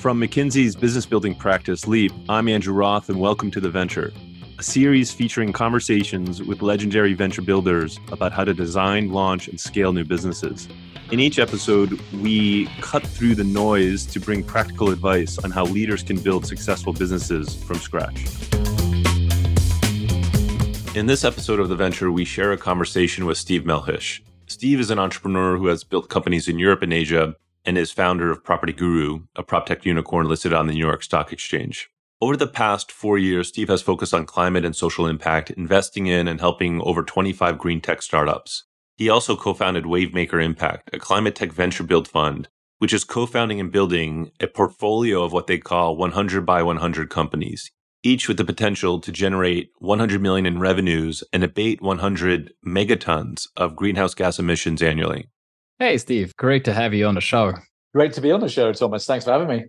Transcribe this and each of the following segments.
From McKinsey's business building practice, Leap, I'm Andrew Roth, and welcome to The Venture, a series featuring conversations with legendary venture builders about how to design, launch, and scale new businesses. In each episode, we cut through the noise to bring practical advice on how leaders can build successful businesses from scratch. In this episode of The Venture, we share a conversation with Steve Melhuish. Steve is an entrepreneur who has built companies in Europe and Asia and is founder of PropertyGuru, a prop tech unicorn listed on the New York Stock Exchange. Over the past four years, Steve has focused on climate and social impact, investing in and helping over 25 green tech startups. He also co founded Wavemaker Impact, a climate tech venture build fund, which is co founding and building a portfolio of what they call 100 by 100 companies, each with the potential to generate 100 million in revenues and abate 100 megatons of greenhouse gas emissions annually. Hey, Steve. Great to have you on the show. Great to be on the show, Tomas. Thanks for having me.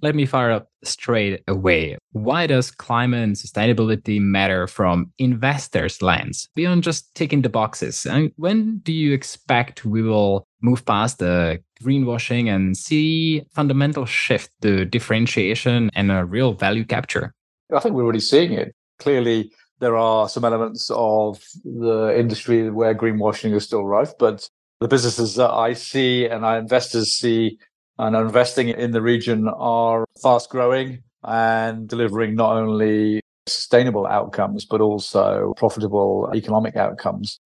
Let me fire up straight away. Why does climate and sustainability matter from investors' lens beyond just ticking the boxes? And when do you expect we will move past the greenwashing and see fundamental shift to differentiation and a real value capture? I think we're already seeing it. Clearly, there are some elements of the industry where greenwashing is still rife, but the businesses that I see and our investors see and are investing in the region are fast growing and delivering not only sustainable outcomes, but also profitable economic outcomes.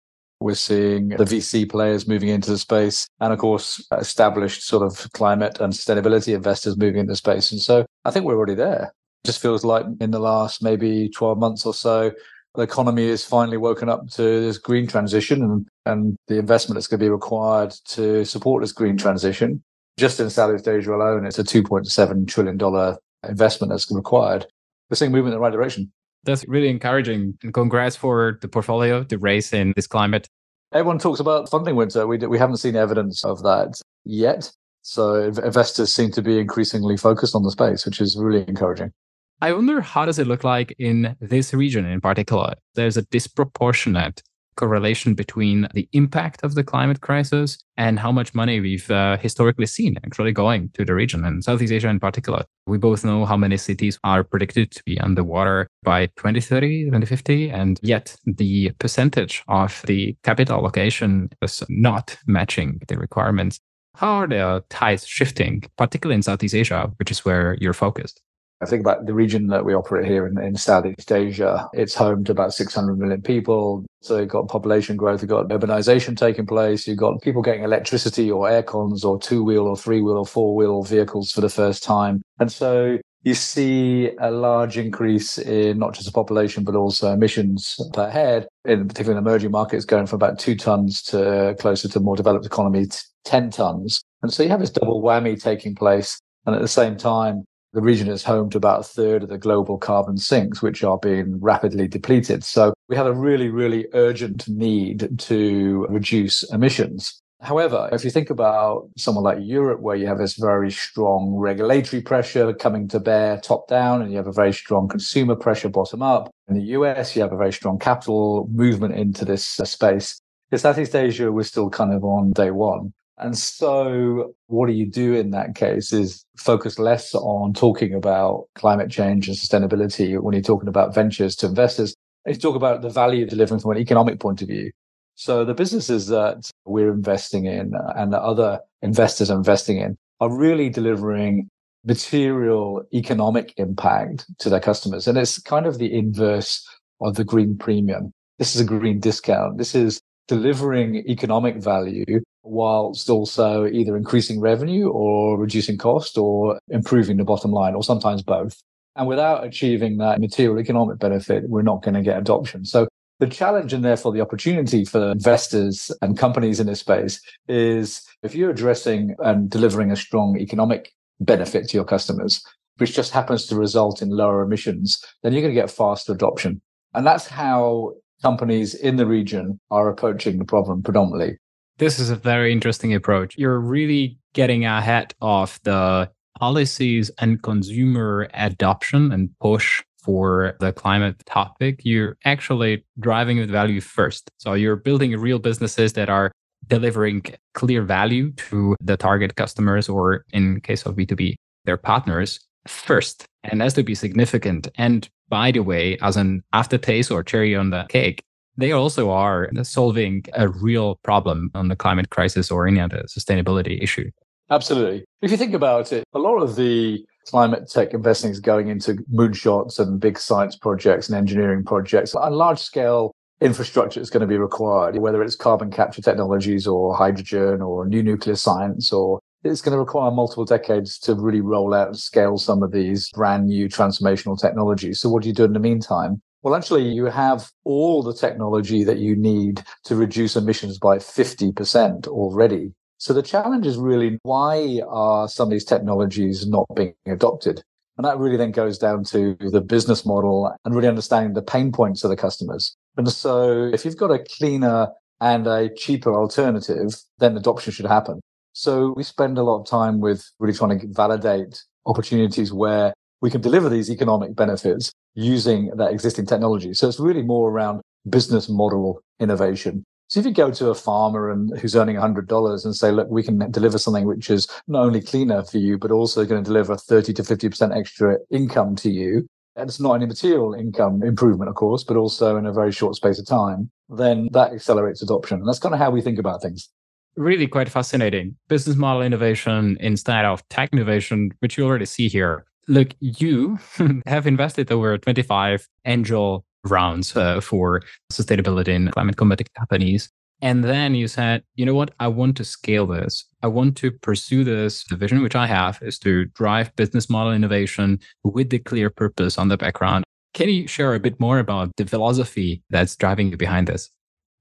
We're seeing the VC players moving into the space and, of course, established sort of climate and sustainability investors moving into the space. And so I think we're already there. It just feels like in the last maybe 12 months or so, the economy is finally woken up to this green transition and, and the investment that's going to be required to support this green transition. Just in Southeast Asia alone, it's a $2.7 trillion investment that's required. We're seeing movement in the right direction. That's really encouraging. And congrats for the portfolio, the race in this climate. Everyone talks about funding winter. We, we haven't seen evidence of that yet. So investors seem to be increasingly focused on the space, which is really encouraging. I wonder how does it look like in this region in particular? There's a disproportionate correlation between the impact of the climate crisis and how much money we've uh, historically seen actually going to the region and Southeast Asia in particular. We both know how many cities are predicted to be underwater by 2030, 2050, and yet the percentage of the capital allocation is not matching the requirements. How are the tides shifting, particularly in Southeast Asia, which is where you're focused? I think about the region that we operate here in, in Southeast Asia. It's home to about 600 million people. So you've got population growth, you've got urbanization taking place, you've got people getting electricity or air cons or two wheel or three wheel or four wheel vehicles for the first time. And so you see a large increase in not just the population, but also emissions per head, in particularly in emerging markets, going from about two tons to closer to more developed economies, 10 tons. And so you have this double whammy taking place. And at the same time, the region is home to about a third of the global carbon sinks, which are being rapidly depleted. So we have a really, really urgent need to reduce emissions. However, if you think about somewhere like Europe, where you have this very strong regulatory pressure coming to bear top down, and you have a very strong consumer pressure bottom up, in the US, you have a very strong capital movement into this space. In Southeast Asia, we're still kind of on day one. And so, what do you do in that case is focus less on talking about climate change and sustainability when you're talking about ventures to investors. You talk about the value of delivering from an economic point of view. So, the businesses that we're investing in uh, and that other investors are investing in are really delivering material economic impact to their customers. And it's kind of the inverse of the green premium. This is a green discount. This is delivering economic value whilst also either increasing revenue or reducing cost or improving the bottom line, or sometimes both. And without achieving that material economic benefit, we're not going to get adoption. So the challenge and therefore the opportunity for investors and companies in this space is if you're addressing and delivering a strong economic benefit to your customers, which just happens to result in lower emissions, then you're going to get faster adoption. And that's how companies in the region are approaching the problem predominantly. This is a very interesting approach. You're really getting ahead of the policies and consumer adoption and push for the climate topic. You're actually driving with value first. So you're building real businesses that are delivering clear value to the target customers or in case of B2B their partners first and has to be significant. And by the way, as an aftertaste or cherry on the cake, they also are solving a real problem on the climate crisis or any other sustainability issue. Absolutely. If you think about it, a lot of the climate tech investing is going into moonshots and big science projects and engineering projects. A large scale infrastructure is going to be required, whether it's carbon capture technologies or hydrogen or new nuclear science, or it's going to require multiple decades to really roll out and scale some of these brand new transformational technologies. So what do you do in the meantime? Well, actually, you have all the technology that you need to reduce emissions by 50% already. So the challenge is really why are some of these technologies not being adopted? And that really then goes down to the business model and really understanding the pain points of the customers. And so if you've got a cleaner and a cheaper alternative, then adoption should happen. So we spend a lot of time with really trying to validate opportunities where we can deliver these economic benefits using that existing technology. So it's really more around business model innovation. So if you go to a farmer and who's earning $100 and say, look, we can deliver something which is not only cleaner for you, but also going to deliver 30 to 50% extra income to you, and it's not only material income improvement, of course, but also in a very short space of time, then that accelerates adoption. And that's kind of how we think about things. Really quite fascinating. Business model innovation instead of tech innovation, which you already see here. Look, you have invested over 25 angel rounds uh, for sustainability and climate combating companies. And then you said, you know what? I want to scale this. I want to pursue this. The vision which I have is to drive business model innovation with the clear purpose on the background. Can you share a bit more about the philosophy that's driving you behind this?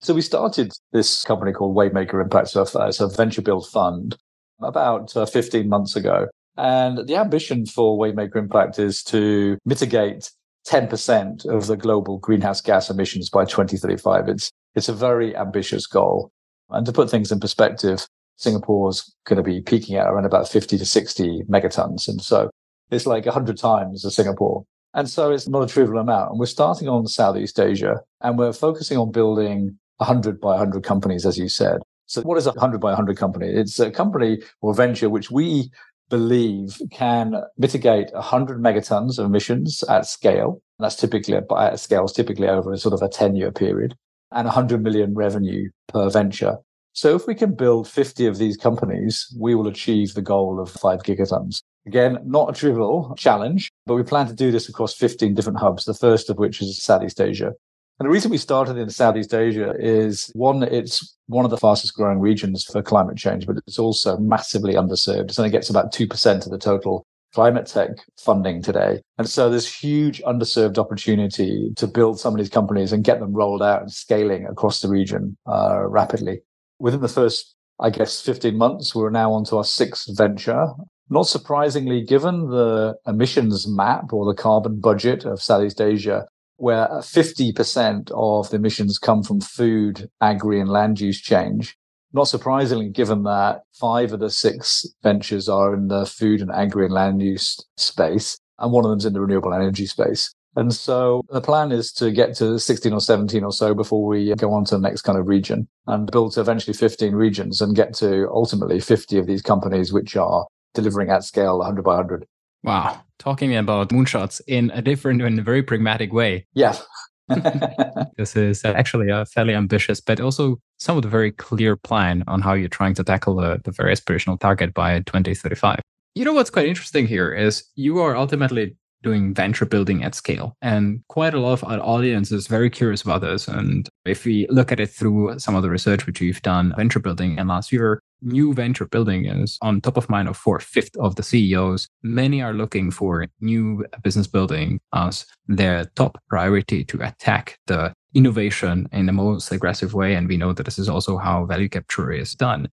So we started this company called Wavemaker Impact. So it's a venture build fund about uh, 15 months ago. And the ambition for Wavemaker Impact is to mitigate 10% of the global greenhouse gas emissions by 2035. It's, it's a very ambitious goal. And to put things in perspective, Singapore's going to be peaking at around about 50 to 60 megatons. And so it's like 100 times of Singapore. And so it's not a trivial amount. And we're starting on Southeast Asia and we're focusing on building 100 by 100 companies, as you said. So what is a 100 by 100 company? It's a company or venture which we believe can mitigate 100 megatons of emissions at scale. That's typically at scales, typically over a sort of a 10 year period and 100 million revenue per venture. So if we can build 50 of these companies, we will achieve the goal of five gigatons. Again, not a trivial challenge, but we plan to do this across 15 different hubs, the first of which is Southeast Asia. And the reason we started in Southeast Asia is one, it's one of the fastest growing regions for climate change, but it's also massively underserved. It only gets about 2% of the total climate tech funding today. And so there's huge underserved opportunity to build some of these companies and get them rolled out and scaling across the region uh, rapidly. Within the first, I guess, 15 months, we're now onto our sixth venture. Not surprisingly, given the emissions map or the carbon budget of Southeast Asia, where 50% of the emissions come from food, agri, and land use change. Not surprisingly, given that five of the six ventures are in the food and agri and land use space, and one of them's in the renewable energy space. And so the plan is to get to 16 or 17 or so before we go on to the next kind of region and build to eventually 15 regions and get to ultimately 50 of these companies, which are delivering at scale 100 by 100. Wow. Talking about moonshots in a different and very pragmatic way. Yeah. this is actually a fairly ambitious, but also somewhat a very clear plan on how you're trying to tackle the, the very aspirational target by 2035. You know what's quite interesting here is you are ultimately doing venture building at scale. And quite a lot of our audience is very curious about this. And if we look at it through some of the research which we've done, venture building, and last year, new venture building is on top of mind of four fifth of the CEOs. Many are looking for new business building as their top priority to attack the innovation in the most aggressive way. And we know that this is also how value capture is done.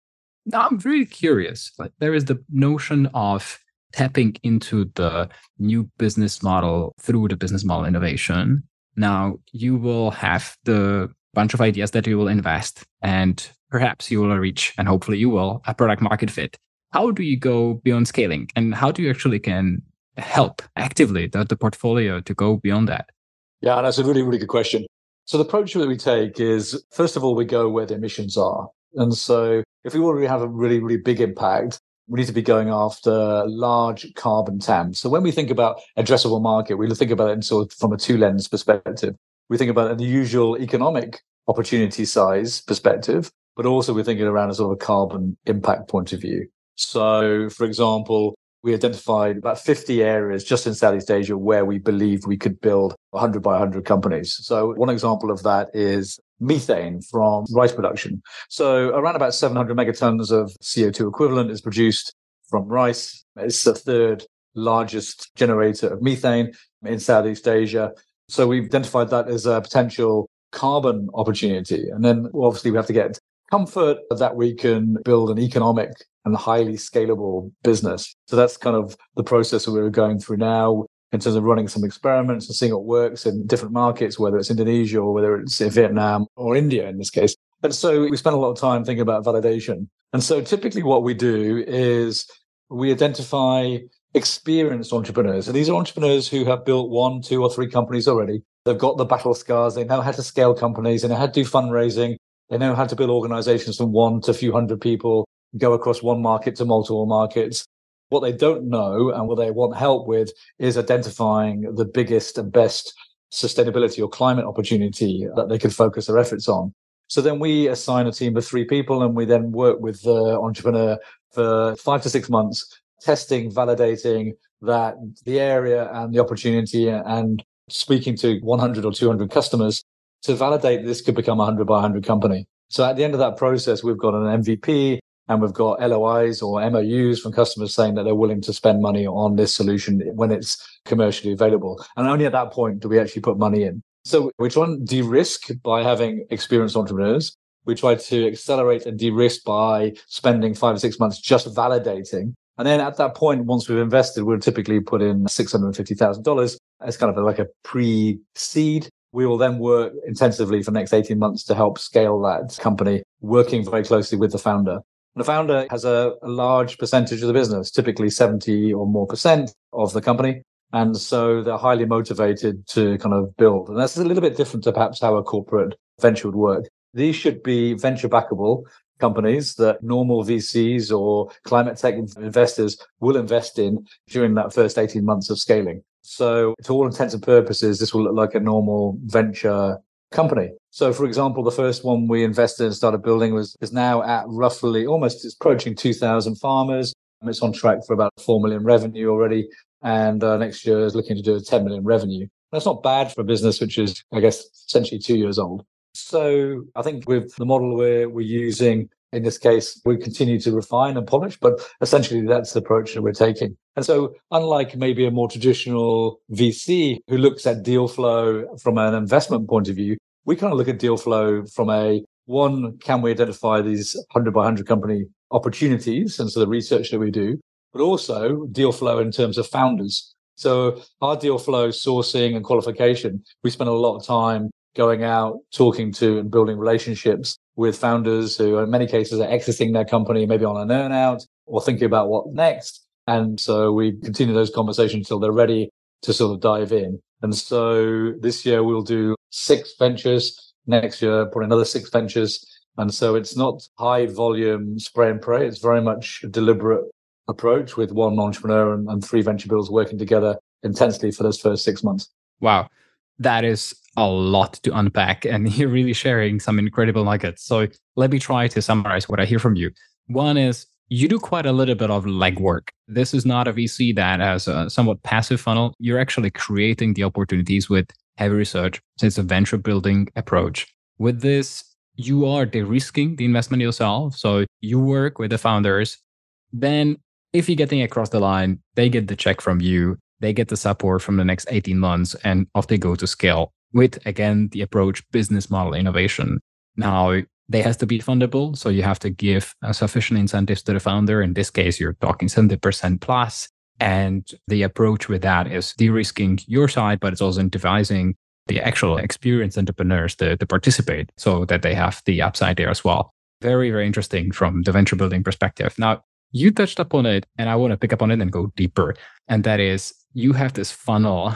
Now, I'm really curious. Like, there is the notion of tapping into the new business model through the business model innovation. Now you will have the bunch of ideas that you will invest and perhaps you will reach and hopefully you will a product market fit. How do you go beyond scaling and how do you actually can help actively the, the portfolio to go beyond that? Yeah, that's a really, really good question. So the approach that we take is first of all, we go where the emissions are. And so if we want to have a really, really big impact, we need to be going after large carbon TAMs. So when we think about addressable market, we think about it in sort of from a two lens perspective. We think about the usual economic opportunity size perspective, but also we're thinking around a sort of a carbon impact point of view. So, for example, we identified about 50 areas just in Southeast Asia where we believe we could build 100 by 100 companies. So one example of that is methane from rice production. So around about 700 megatons of CO2 equivalent is produced from rice. It's the third largest generator of methane in Southeast Asia. So we've identified that as a potential carbon opportunity. And then obviously we have to get comfort that we can build an economic and highly scalable business. So that's kind of the process that we're going through now in terms of running some experiments and seeing what works in different markets, whether it's Indonesia or whether it's Vietnam or India in this case. And so we spend a lot of time thinking about validation. And so typically what we do is we identify experienced entrepreneurs. And these are entrepreneurs who have built one, two, or three companies already. They've got the battle scars. They know how to scale companies. And they know how to do fundraising. They know how to build organizations from one to a few hundred people go across one market to multiple markets. What they don't know and what they want help with is identifying the biggest and best sustainability or climate opportunity that they can focus their efforts on. So then we assign a team of three people and we then work with the entrepreneur for five to six months, testing, validating that the area and the opportunity and speaking to 100 or 200 customers to validate this could become a 100 by 100 company. So at the end of that process, we've got an MVP and we've got LOIs or MOUs from customers saying that they're willing to spend money on this solution when it's commercially available. And only at that point do we actually put money in. So we try and de-risk by having experienced entrepreneurs. We try to accelerate and de-risk by spending five or six months just validating. And then at that point, once we've invested, we'll typically put in $650,000 as kind of like a pre-seed. We will then work intensively for the next 18 months to help scale that company, working very closely with the founder. The founder has a, a, large percentage of the business, typically 70 or more percent of the company. And so they're highly motivated to kind of build. And that's a little bit different to perhaps how a corporate venture would work. These should be venture backable companies that normal VCs or climate tech investors will invest in during that first 18 months of scaling. So to all intents and purposes, this will look like a normal venture company. So, for example, the first one we invested and started building was is now at roughly almost it's approaching 2,000 farmers. And it's on track for about 4 million revenue already. And uh, next year is looking to do a 10 million revenue. That's not bad for a business, which is, I guess, essentially two years old. So I think with the model we're, we're using, in this case, we continue to refine and polish, but essentially that's the approach that we're taking. And so, unlike maybe a more traditional VC who looks at deal flow from an investment point of view, we kind of look at deal flow from a one, can we identify these 100 by 100 company opportunities? And so the research that we do, but also deal flow in terms of founders. So our deal flow sourcing and qualification, we spend a lot of time going out, talking to and building relationships with founders who in many cases are exiting their company, maybe on an earn out or thinking about what next. And so we continue those conversations until they're ready to sort of dive in. And so this year we'll do six ventures. Next year, probably another six ventures. And so it's not high volume spray and pray. It's very much a deliberate approach with one entrepreneur and, and three venture builds working together intensely for those first six months. Wow. That is a lot to unpack. And you're really sharing some incredible nuggets. So let me try to summarize what I hear from you. One is you do quite a little bit of legwork. This is not a VC that has a somewhat passive funnel. You're actually creating the opportunities with heavy research. It's a venture building approach. With this, you are de-risking the investment yourself. So you work with the founders. Then if you're getting across the line, they get the check from you. They get the support from the next 18 months and off they go to scale with, again, the approach business model innovation. Now, they has to be fundable. So you have to give uh, sufficient incentives to the founder. In this case, you're talking 70% plus. And the approach with that is de-risking your side, but it's also incentivizing the actual experienced entrepreneurs to, to participate so that they have the upside there as well. Very, very interesting from the venture building perspective. Now, you touched upon it, and I want to pick up on it and go deeper. And that is, you have this funnel.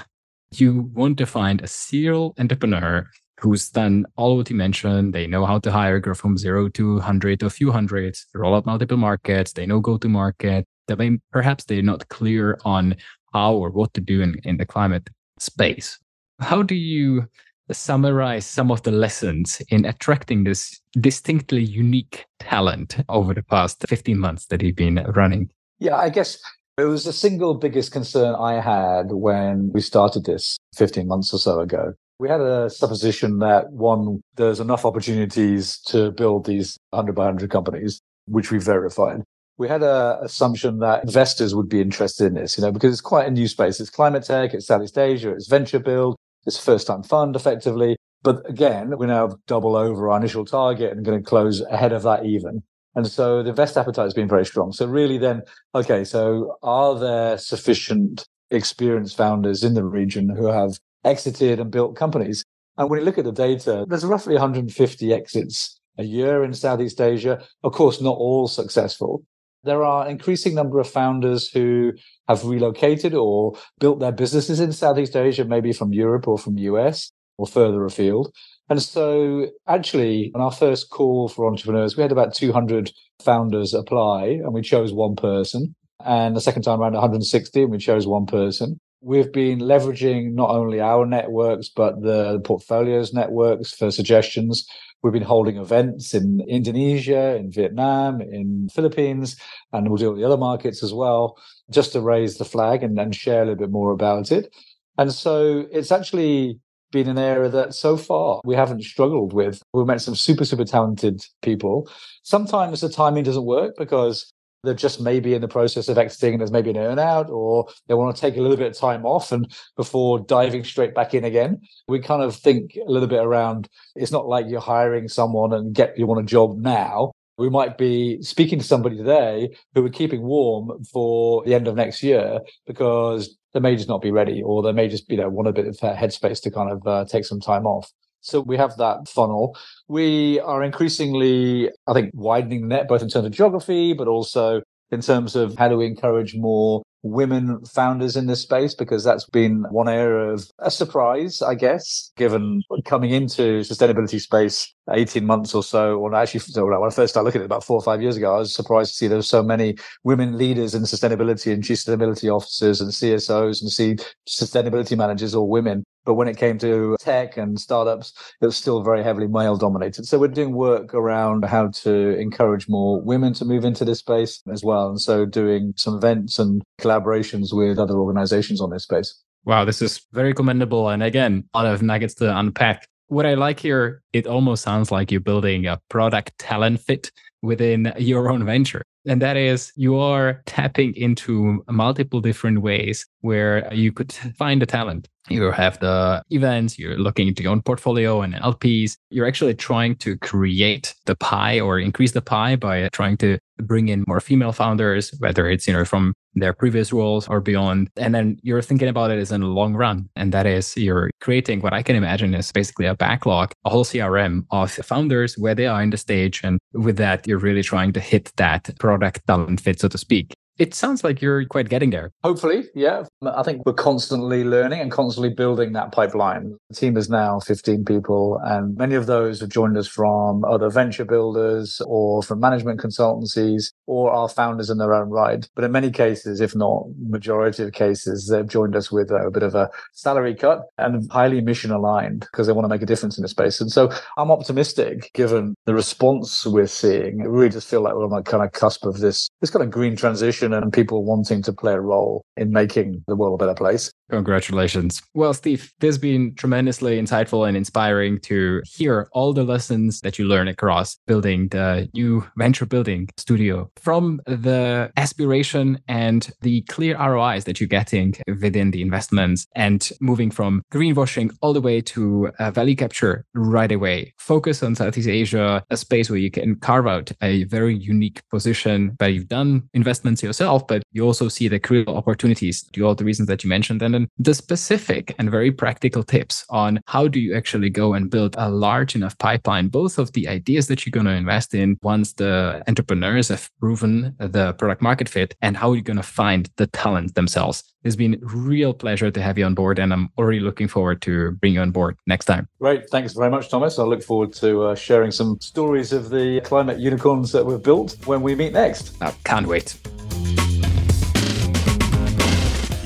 You want to find a serial entrepreneur who's done all what you mentioned. They know how to hire, grow from zero to 100 to a few hundreds, roll out multiple markets. They know go to market. They perhaps they're not clear on how or what to do in, in the climate space. How do you summarize some of the lessons in attracting this distinctly unique talent over the past 15 months that you've been running? Yeah, I guess it was the single biggest concern I had when we started this 15 months or so ago. We had a supposition that one, there's enough opportunities to build these 100 by 100 companies, which we verified. We had an assumption that investors would be interested in this, you know, because it's quite a new space. It's climate tech, it's Southeast Asia, it's venture build, it's first time fund effectively. But again, we now double over our initial target and going to close ahead of that even. And so the invest appetite has been very strong. So really then, okay, so are there sufficient experienced founders in the region who have exited and built companies? And when you look at the data, there's roughly 150 exits a year in Southeast Asia. Of course, not all successful. There are increasing number of founders who have relocated or built their businesses in Southeast Asia, maybe from Europe or from US or further afield. And so, actually, on our first call for entrepreneurs, we had about 200 founders apply, and we chose one person. And the second time around, 160, and we chose one person. We've been leveraging not only our networks, but the portfolios networks for suggestions. We've been holding events in Indonesia, in Vietnam, in Philippines, and we'll do the other markets as well, just to raise the flag and, and share a little bit more about it. And so it's actually been an area that so far we haven't struggled with. We've met some super, super talented people. Sometimes the timing doesn't work because they're just maybe in the process of exiting and there's maybe an earnout or they want to take a little bit of time off and before diving straight back in again. We kind of think a little bit around it's not like you're hiring someone and get you want a job now. We might be speaking to somebody today who we're keeping warm for the end of next year because they may just not be ready or they may just, you know, want a bit of headspace to kind of uh, take some time off. So we have that funnel. We are increasingly, I think, widening the net, both in terms of geography, but also in terms of how do we encourage more women founders in this space because that's been one area of a surprise, I guess, given coming into sustainability space 18 months or so, or actually when I first started looking at it about four or five years ago, I was surprised to see there were so many women leaders in sustainability and chief sustainability officers and CSOs and see sustainability managers all women. But when it came to tech and startups, it was still very heavily male dominated. So we're doing work around how to encourage more women to move into this space as well. And so doing some events and collaborations with other organizations on this space. Wow, this is very commendable. And again, a lot of nuggets to unpack. What I like here, it almost sounds like you're building a product talent fit within your own venture. And that is you are tapping into multiple different ways where you could find the talent. You have the events, you're looking into your own portfolio and LPs. You're actually trying to create the pie or increase the pie by trying to bring in more female founders, whether it's, you know, from their previous roles or beyond. And then you're thinking about it as in the long run. And that is you're creating what I can imagine is basically a backlog, a whole CRM of founders where they are in the stage. And with that, you're really trying to hit that product talent fit, so to speak. It sounds like you're quite getting there. Hopefully, yeah. I think we're constantly learning and constantly building that pipeline. The team is now 15 people, and many of those have joined us from other venture builders or from management consultancies or are founders in their own right. But in many cases, if not majority of cases, they've joined us with a bit of a salary cut and highly mission aligned because they want to make a difference in the space. And so I'm optimistic given the response we're seeing. I really just feel like we're on the kind of cusp of this, this kind of green transition and people wanting to play a role in making the world a better place. Congratulations. Well, Steve, this has been tremendously insightful and inspiring to hear all the lessons that you learn across building the new venture building studio from the aspiration and the clear ROIs that you're getting within the investments and moving from greenwashing all the way to uh, value capture right away. Focus on Southeast Asia, a space where you can carve out a very unique position, but you've done investments yourself yourself, but you also see the career opportunities due all the reasons that you mentioned. And then the specific and very practical tips on how do you actually go and build a large enough pipeline, both of the ideas that you're going to invest in once the entrepreneurs have proven the product market fit and how you're going to find the talent themselves. It's been real pleasure to have you on board, and I'm already looking forward to bring you on board next time. Great. Thanks very much, Tomas. I look forward to uh, sharing some stories of the climate unicorns that we've built when we meet next. I can't wait.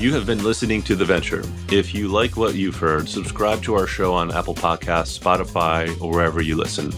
You have been listening to The Venture. If you like what you've heard, subscribe to our show on Apple Podcasts, Spotify, or wherever you listen.